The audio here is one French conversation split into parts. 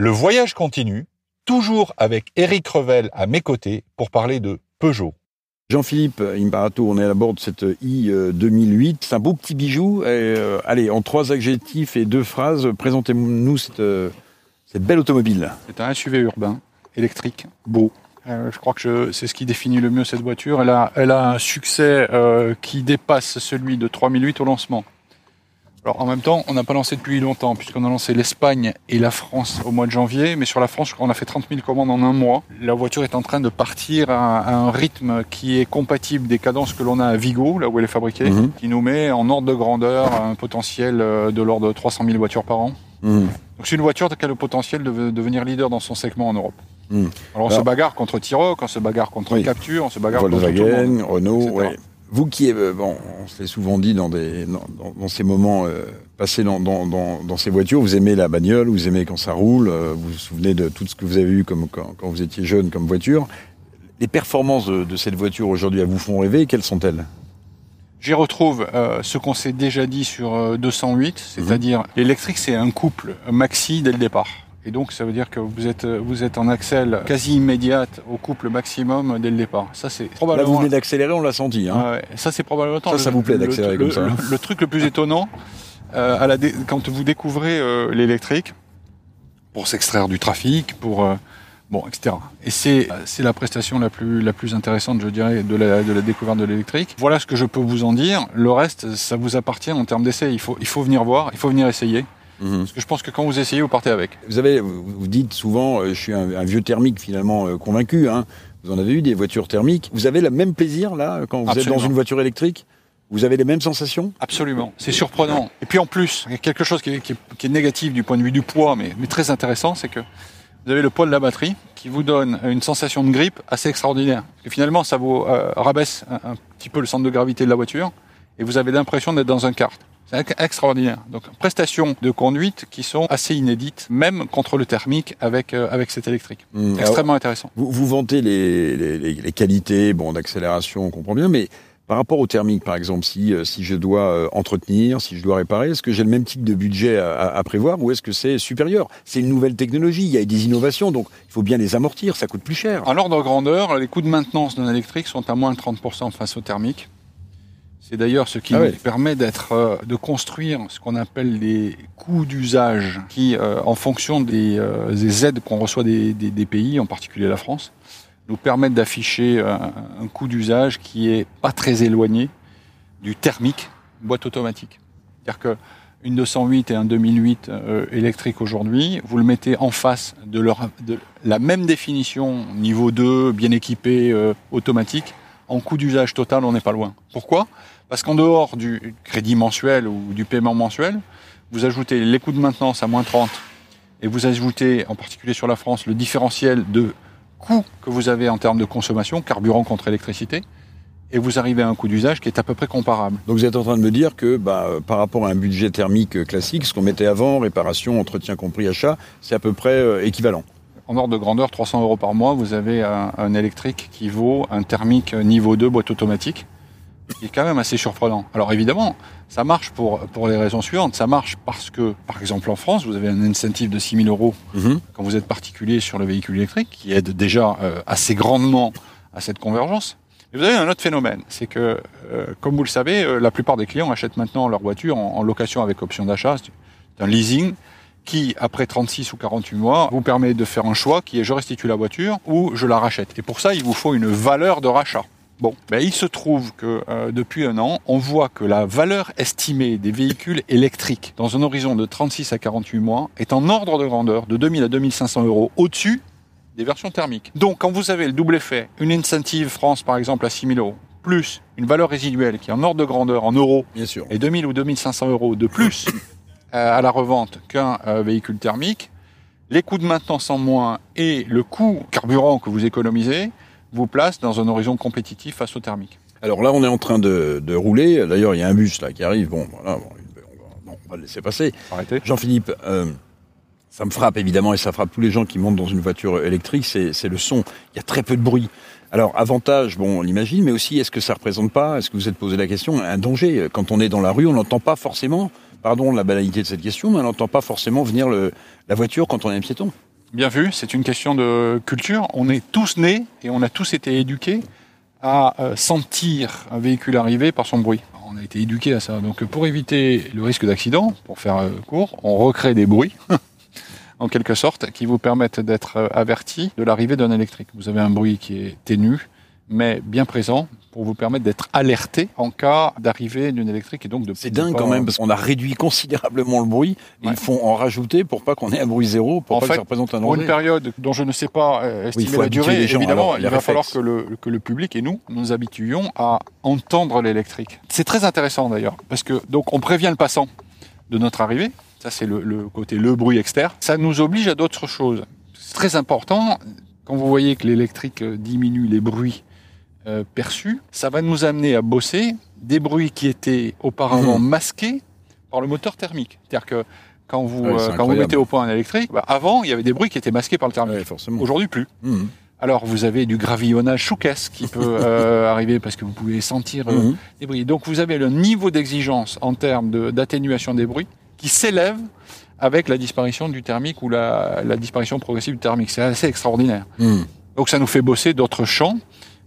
Le voyage continue, toujours avec Eric Revel à mes côtés pour parler de Peugeot. Jean-Philippe Imparato, on est à bord de cette i 2008. C'est un beau petit bijou. Euh, allez, en trois adjectifs et deux phrases, présentez-nous cette, euh, cette belle automobile. C'est un SUV urbain, électrique, beau. Euh, je crois que c'est ce qui définit le mieux cette voiture. Elle a, elle a un succès qui dépasse celui de 3008 au lancement. Alors en même temps, on n'a pas lancé depuis longtemps, puisqu'on a lancé l'Espagne et la France au mois de janvier, mais sur la France, qu'on a fait 30 000 commandes en un mois. La voiture est en train de partir à un rythme qui est compatible des cadences que l'on a à Vigo, là où elle est fabriquée, mhm. qui nous met en ordre de grandeur un potentiel euh, de l'ordre de 300 000 voitures par an. Mhm. Donc c'est une voiture qui a le potentiel de devenir leader dans son segment en Europe. Mhm. Alors on se bagarre contre Tiroc, on se bagarre contre Capture, on se bagarre contre Volkswagen, Renault, ouais. Vous qui, euh, bon, on se l'est souvent dit dans, des, dans, ces moments euh, passés dans, dans, ces voitures, vous aimez la bagnole, vous aimez quand ça roule, euh, vous vous souvenez de tout ce que vous avez eu comme, quand, vous étiez jeune comme voiture. Les performances de, cette voiture aujourd'hui, elles vous font rêver, quelles sont-elles? J'y retrouve ce qu'on s'est déjà dit sur 208, c'est-à-dire mhm. l'électrique, c'est un couple maxi dès le départ. Et donc, ça veut dire que vous êtes, vous êtes en accel quasi immédiate au couple maximum dès le départ. Ça, c'est probablement. Là, vous venez d'accélérer, on l'a senti. Hein. ça, c'est probablement. Ça, ça vous plaît d'accélérer comme ça. Hein. Le, truc le plus étonnant, euh, à la quand vous découvrez euh, l'électrique, pour s'extraire du trafic, pour. Euh, bon, etc. Et c'est, c'est la prestation la plus, la plus intéressante, je dirais, de la, de la découverte de l'électrique. Voilà ce que je peux vous en dire. Le reste, ça vous appartient en termes d'essai. Il faut, il faut venir voir, il faut venir essayer. Mhm. Parce que je pense que quand vous essayez, vous partez avec. Vous avez, vous dites souvent, euh, je suis un, vieux thermique finalement euh, convaincu. Hein. Vous en avez eu des voitures thermiques. Vous avez le même plaisir là quand vous êtes dans une voiture électrique? Vous avez les mêmes sensations? Absolument. C'est surprenant. Et puis en plus, il y a quelque chose qui est, négatif du point de vue du poids, mais, mais très intéressant, c'est que vous avez le poids de la batterie qui vous donne une sensation de grippe assez extraordinaire. Parce que finalement, ça vous euh, rabaisse un, un, petit peu le centre de gravité de la voiture et vous avez l'impression d'être dans un kart. C'est extraordinaire. Donc prestations de conduite qui sont assez inédites, même contre le thermique avec euh, avec cet électrique. Mmh. Extrêmement intéressant. Vous, vous vantez les, les, les, qualités, bon d'accélération, on comprend bien, mais par rapport au thermique, par exemple, si, euh, si je dois euh, entretenir, si je dois réparer, est-ce que j'ai le même type de budget à, à prévoir ou est-ce que c'est supérieur? C'est une nouvelle technologie, il y a des innovations, donc il faut bien les amortir, ça coûte plus cher. En l'ordre de grandeur, les coûts de maintenance d'un électrique sont à moins de 30% face au thermique. C'est d'ailleurs ce qui ah nous permet d'être, euh, de construire ce qu'on appelle les coûts d'usage, qui, euh, en fonction des, euh, des aides qu'on reçoit des, des, des, pays, en particulier la France, nous permettent d'afficher un, un coût d'usage qui est pas très éloigné du thermique boîte automatique. C'est-à-dire que une 208 et un 2008 électrique aujourd'hui, vous le mettez en face de, leur, de la même définition niveau 2, bien équipé, automatique, en coût d'usage total, on n'est pas loin. Pourquoi? Parce qu'en dehors du crédit mensuel ou du paiement mensuel, vous ajoutez les coûts de maintenance à moins 30 et vous ajoutez, en particulier sur la France, le différentiel de coûts que vous avez en termes de consommation, carburant contre électricité, et vous arrivez à un coût d'usage qui est à peu près comparable. Donc vous êtes en train de me dire que bah, par rapport à un budget thermique classique, ce qu'on mettait avant, réparation, entretien compris, achat, c'est à peu près euh, équivalent en ordre de grandeur, 300 euros par mois, vous avez un, électrique qui vaut un thermique niveau 2 boîte automatique, qui est quand même assez surprenant. Alors évidemment, ça marche pour, pour les raisons suivantes. Ça marche parce que, par exemple en France, vous avez un incentive de 6 000 euros mhm. quand vous êtes particulier sur le véhicule électrique, qui aide déjà euh, assez grandement à cette convergence. Et vous avez un autre phénomène, c'est que, euh, comme vous le savez, euh, la plupart des clients achètent maintenant leur voiture en, en location avec option d'achat, c'est un leasing qui, après 36 ou 48 mois, vous permet de faire un choix qui est je restitue la voiture ou je la rachète. Et pour ça, il vous faut une valeur de rachat. Bon, ben il se trouve que euh, depuis un an, on voit que la valeur estimée des véhicules électriques dans un horizon de 36 à 48 mois est en ordre de grandeur de 2000 à 2500 euros au-dessus des versions thermiques. Donc, quand vous avez le double effet, une incentive France par exemple à 6000 euros, plus une valeur résiduelle qui est en ordre de grandeur en euros, Bien sûr. et 2000 ou 2500 euros de plus à la revente qu'un euh, véhicule thermique, les coûts de maintenance en moins et le coût carburant que vous économisez vous placent dans un horizon compétitif face au thermique. Alors là, on est en train de, de rouler. D'ailleurs, il y a un bus là qui arrive. Bon, voilà, bon, on va le laisser passer. Arrêtez. Jean-Philippe, euh, ça me frappe évidemment et ça frappe tous les gens qui montent dans une voiture électrique. C'est le son. Il y a très peu de bruit. Alors, avantage, bon, on l'imagine, mais aussi, est-ce que ça représente pas, est-ce que vous êtes posé la question, un danger? Quand on est dans la rue, on n'entend pas forcément pardon la banalité de cette question, mais on n'entend pas forcément venir la voiture quand on est un piéton. Bien vu, c'est une question de culture. On est tous nés et on a tous été éduqués à euh, sentir un véhicule arriver par son bruit. On a été éduqués à ça. Donc pour éviter le risque d'accident, pour faire euh, court, on recrée des bruits, en quelque sorte, qui vous permettent d'être euh, avertis de l'arrivée d'un électrique. Vous avez un bruit qui est ténu, mais bien présent, pour vous permettre d'être alerté en cas d'arrivée d'une électrique et donc de. C'est dingue quand même parce qu'on a réduit considérablement le bruit. Ils font en rajouter pour pas qu'on ait un bruit zéro, pour pas que ça représente un danger. Une période dont je ne sais pas euh, estimer la durée, évidemment, il va falloir que le, que le public et nous nous habituions à entendre l'électrique. C'est très intéressant d'ailleurs parce que donc on prévient le passant de notre arrivée. Ça c'est le, le côté le bruit externe. Ça nous oblige à d'autres choses. C'est très important quand vous voyez que l'électrique diminue les bruits euh, perçu, ça va nous amener à bosser des bruits qui étaient auparavant mmh. masqués par le moteur thermique. C'est-à-dire que quand vous, euh, quand vous mettez au point un électrique, bah, avant, il y avait des bruits qui étaient masqués par le thermique. Aujourd'hui, plus. Mmh. Alors, vous avez du gravillonnage chouquesque qui peut euh, arriver parce que vous pouvez sentir mmh. des bruits. Donc, vous avez le niveau d'exigence en termes d'atténuation des bruits qui s'élève avec la disparition du thermique ou la, la disparition progressive du thermique. C'est assez extraordinaire. Donc, ça nous fait bosser d'autres champs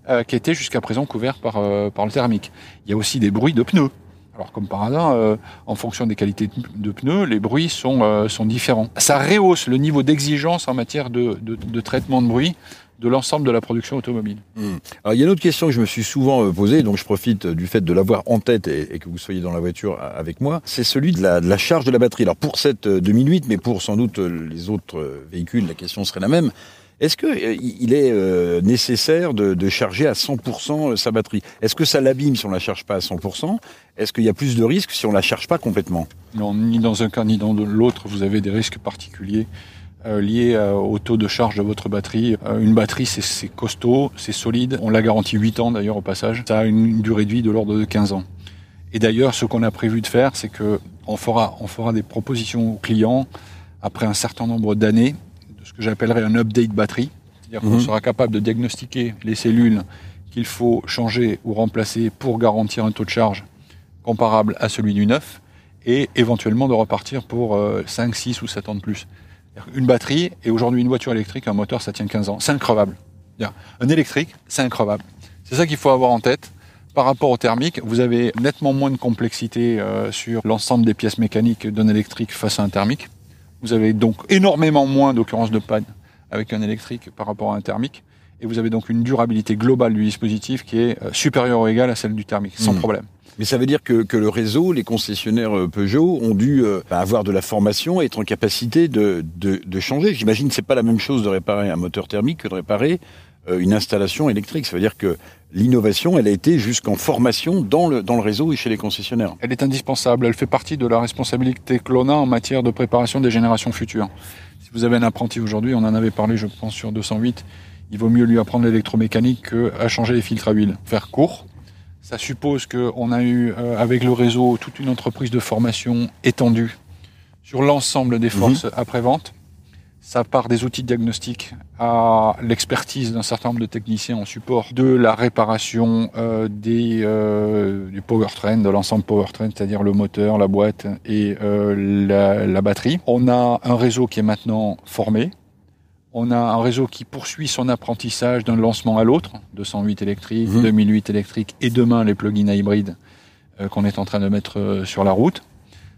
euh, qui étaient jusqu'à présent couverts par, euh, par le thermique. Il y a aussi des bruits de pneus. Alors comme par hasard, euh, en fonction des qualités de pneus, les bruits sont, sont différents. Ça rehausse le niveau d'exigence en matière de, de, de, traitement de bruit de l'ensemble de la production automobile. Hmm. Alors, il y a une autre question que je me suis souvent posée, donc je profite du fait de l'avoir en tête et, que vous soyez dans la voiture avec moi, c'est celui de la, de la, charge de la batterie. Alors pour cette 2008, mais pour sans doute les autres véhicules, la question serait la même. Est-ce qu'il euh, est euh, nécessaire de, charger à 100% euh, sa batterie? Est-ce que ça l'abîme si on la charge pas à 100% Est-ce qu'il y a plus de risques si on la charge pas complètement? Non, ni dans un cas ni dans l'autre, vous avez des risques particuliers liés au taux de charge de votre batterie. une batterie, c'est costaud, c'est solide. On la garantit 8 ans d'ailleurs au passage. Ça a une durée de vie de l'ordre de 15 ans. Et d'ailleurs, ce qu'on a prévu de faire, c'est que on fera, on fera des propositions aux clients après un certain nombre d'années que j'appellerais un update batterie. C'est-à-dire qu'on mhm. sera capable de diagnostiquer les cellules qu'il faut changer ou remplacer pour garantir un taux de charge comparable à celui du neuf et éventuellement de repartir pour 5, euh, 6 ou 7 ans de plus. Une batterie et aujourd'hui une voiture électrique, un moteur, ça tient 15 ans. C'est increvable. Un électrique, c'est increvable. C'est ça qu'il faut avoir en tête. Par rapport au thermique, vous avez nettement moins de complexité euh, sur l'ensemble des pièces mécaniques d'un électrique face à un thermique. Vous avez donc énormément moins d'occurrences de panne avec un électrique par rapport à un thermique. Et vous avez donc une durabilité globale du dispositif qui est euh, supérieure ou égale à celle du thermique, sans hmm. problème. Mais ça veut dire que, que, le réseau, les concessionnaires euh, Peugeot ont dû euh, bah, avoir de la formation et être en capacité de, de, de changer. J'imagine que c'est pas la même chose de réparer un moteur thermique que de réparer une installation électrique. Ça veut dire que l'innovation, elle a été jusqu'en formation dans le, dans le réseau et chez les concessionnaires. Elle est indispensable. Elle fait partie de la responsabilité que l'on a en matière de préparation des générations futures. Si vous avez un apprenti aujourd'hui, on en avait parlé, je pense, sur 208, il vaut mieux lui apprendre l'électromécanique qu'à changer les filtres à huile. Faire court, ça suppose qu'on a eu, euh, avec le réseau, toute une entreprise de formation étendue sur l'ensemble des mhm. forces après-vente ça part des outils de diagnostic à l'expertise d'un certain nombre de techniciens en support de la réparation euh, des, euh, du powertrain, de l'ensemble powertrain, c'est-à-dire le moteur, la boîte et euh, la, la, batterie. On a un réseau qui est maintenant formé. On a un réseau qui poursuit son apprentissage d'un lancement à l'autre, 208 électriques, 2008 mmh. électriques et demain les plugins hybrides euh, qu'on est en train de mettre euh, sur la route.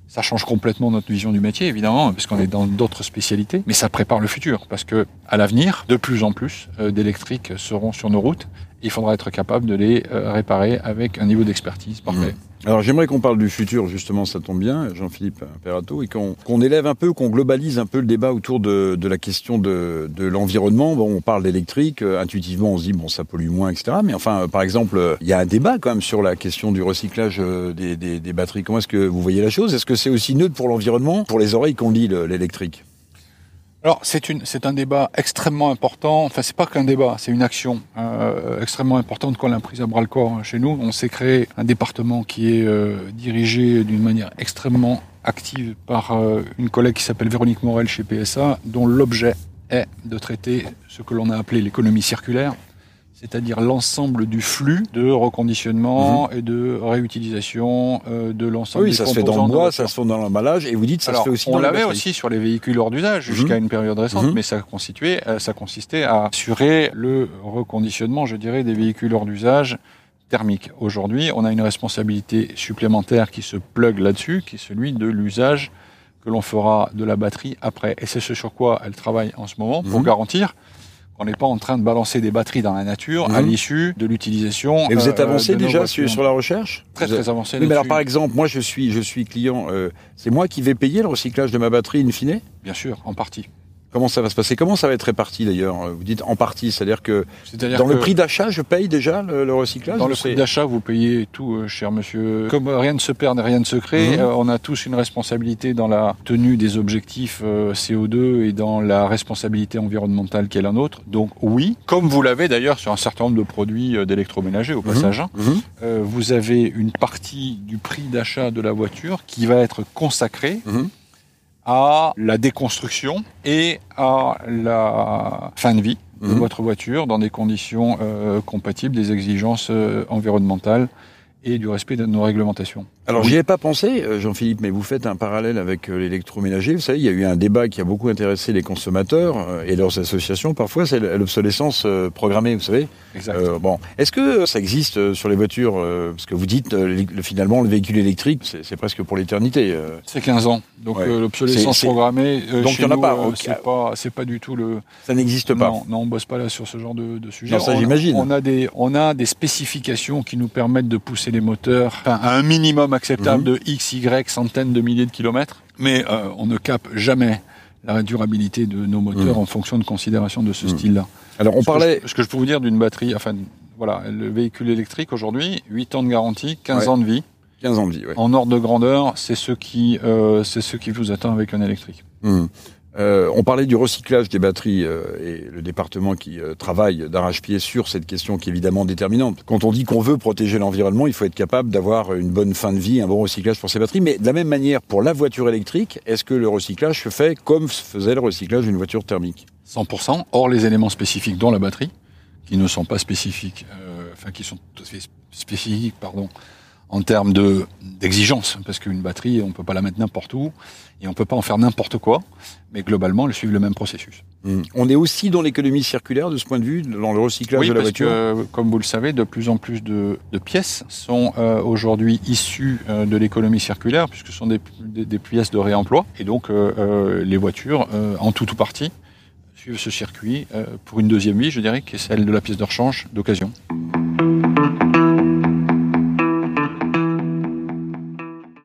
Ça change complètement notre vision du métier, évidemment, parce qu'on est dans d'autres spécialités, mais ça prépare le futur, parce que à l'avenir, de plus en plus euh, d'électriques seront sur nos routes. Il faudra être capable de les euh, réparer avec un niveau d'expertise parfait. Alors j'aimerais qu'on parle du futur, justement, ça tombe bien, Jean-Philippe Perrato, et qu'on élève un peu, qu'on globalise un peu le débat autour de, de la question de, de l'environnement. Bon, on parle d'électrique, euh, intuitivement on se dit, bon, ça pollue moins, etc. Mais enfin, euh, par exemple, il y a un débat quand même sur la question du recyclage des, des, des batteries. Comment est-ce que vous voyez la chose? Est-ce que c'est aussi neutre pour l'environnement, pour les oreilles qu'on lit l'électrique? Alors c'est une c'est un débat extrêmement important. Enfin c'est pas qu'un débat, c'est une action euh, extrêmement importante qu'on a prise à bras le corps chez nous. On s'est créé un département qui est euh, dirigé d'une manière extrêmement active par euh, une collègue qui s'appelle Véronique Morel chez PSA, dont l'objet est de traiter ce que l'on a appelé l'économie circulaire, c'est-à-dire l'ensemble du flux de reconditionnement et de réutilisation euh, de l'ensemble Oui, des ça se fait dans le bois, ça se fait dans l'emballage, et vous dites ça Alors, se fait aussi on l'avait aussi sur les véhicules hors d'usage Mhm. jusqu'à une période récente, Mhm. mais ça constituait, euh, ça consistait à assurer le reconditionnement, je dirais, des véhicules hors d'usage thermiques. Aujourd'hui, on a une responsabilité supplémentaire qui se plug là-dessus, qui est celui de l'usage que l'on fera de la batterie après. Et c'est ce sur quoi elle travaille en ce moment pour Mhm. garantir qu'on n'est pas en train de balancer des batteries dans la nature à Mhm. l'issue de l'utilisation. Et vous êtes euh, avancé de nos déjà sur, la recherche Très êtes- très avancé Oui, mais alors par exemple, moi je suis, je suis client, euh, c'est moi qui vais payer le recyclage de ma batterie in fine? Bien sûr, en partie. Comment ça va se passer? Comment ça va être réparti d'ailleurs? Vous dites en partie, c'est-à-dire que dans le prix d'achat, je paye déjà le, le recyclage Dans le prix d'achat, vous payez tout, euh, cher monsieur. Comme euh, rien ne se perd, rien ne se crée, Mhm. euh, on a tous une responsabilité dans la tenue des objectifs euh, CO2 et dans la responsabilité environnementale qui est la nôtre. Donc oui, comme vous l'avez d'ailleurs sur un certain nombre de produits euh, d'électroménager au passage, hein, Mhm. euh, vous avez une partie du prix d'achat de la voiture qui va être consacrée Mhm. À la déconstruction et à la fin de vie de Mhm. votre voiture dans des conditions euh, compatibles des exigences euh, environnementales et du respect de nos réglementations. Alors Oui. j'y ai pas pensé, euh, Jean-Philippe, mais vous faites un parallèle avec euh, l'électroménager. Vous savez, il y a eu un débat qui a beaucoup intéressé les consommateurs euh, et leurs associations. Parfois, c'est l'obsolescence programmée, vous savez. Exact. Euh, bon, est-ce que ça existe sur les voitures Parce que vous dites, le- finalement, le véhicule électrique, c'est presque pour l'éternité. c'est 15 ans. Donc Ouais. l'obsolescence programmée, Donc, il y en a pas. euh, Ok. c'est pas, c'est pas du tout le. Ça n'existe pas. Non, non, on bosse pas là sur ce genre de, de sujet. Non, ça, j'imagine. On a des, on a des spécifications qui nous permettent de pousser les moteurs à un minimum acceptable Mhm. de x, y centaines de milliers de kilomètres, mais euh, on ne capte jamais la durabilité de nos moteurs Mhm. en fonction de considérations de ce Mhm. style-là. Alors, on Ce que parlait. je- Ce que je peux vous dire d'une batterie, enfin, voilà, le véhicule électrique aujourd'hui, 8 ans de garantie, 15 Ouais. ans de vie. 15 ans de vie, ouais. En ordre de grandeur, c'est ce qui, euh, c'est ce qui vous attend avec un électrique. Euh, on parlait du recyclage des batteries euh, et le département qui euh, travaille d'arrache-pied sur cette question qui est évidemment déterminante. Quand on dit qu'on veut protéger l'environnement, il faut être capable d'avoir une bonne fin de vie, un bon recyclage pour ces batteries. Mais de la même manière, pour la voiture électrique, est-ce que le recyclage se fait comme se faisait le recyclage d'une voiture thermique? 100%, hors les éléments spécifiques dont la batterie, qui ne sont pas spécifiques, enfin qui sont spécifiques, pardon, en termes de d'exigence, parce qu'une batterie, on peut pas la mettre n'importe où et on peut pas en faire n'importe quoi, mais globalement, elles suivent le même processus. Hum. On est aussi dans l'économie circulaire de ce point de vue, dans le recyclage oui, de la parce voiture? que, comme vous le savez, de plus en plus de, de pièces sont euh, aujourd'hui issues euh, de l'économie circulaire, puisque ce sont des, des- des pièces de réemploi, et donc euh, les voitures, euh, en tout ou partie, suivent ce circuit euh, pour une deuxième vie, je dirais, qui est celle de la pièce de rechange d'occasion.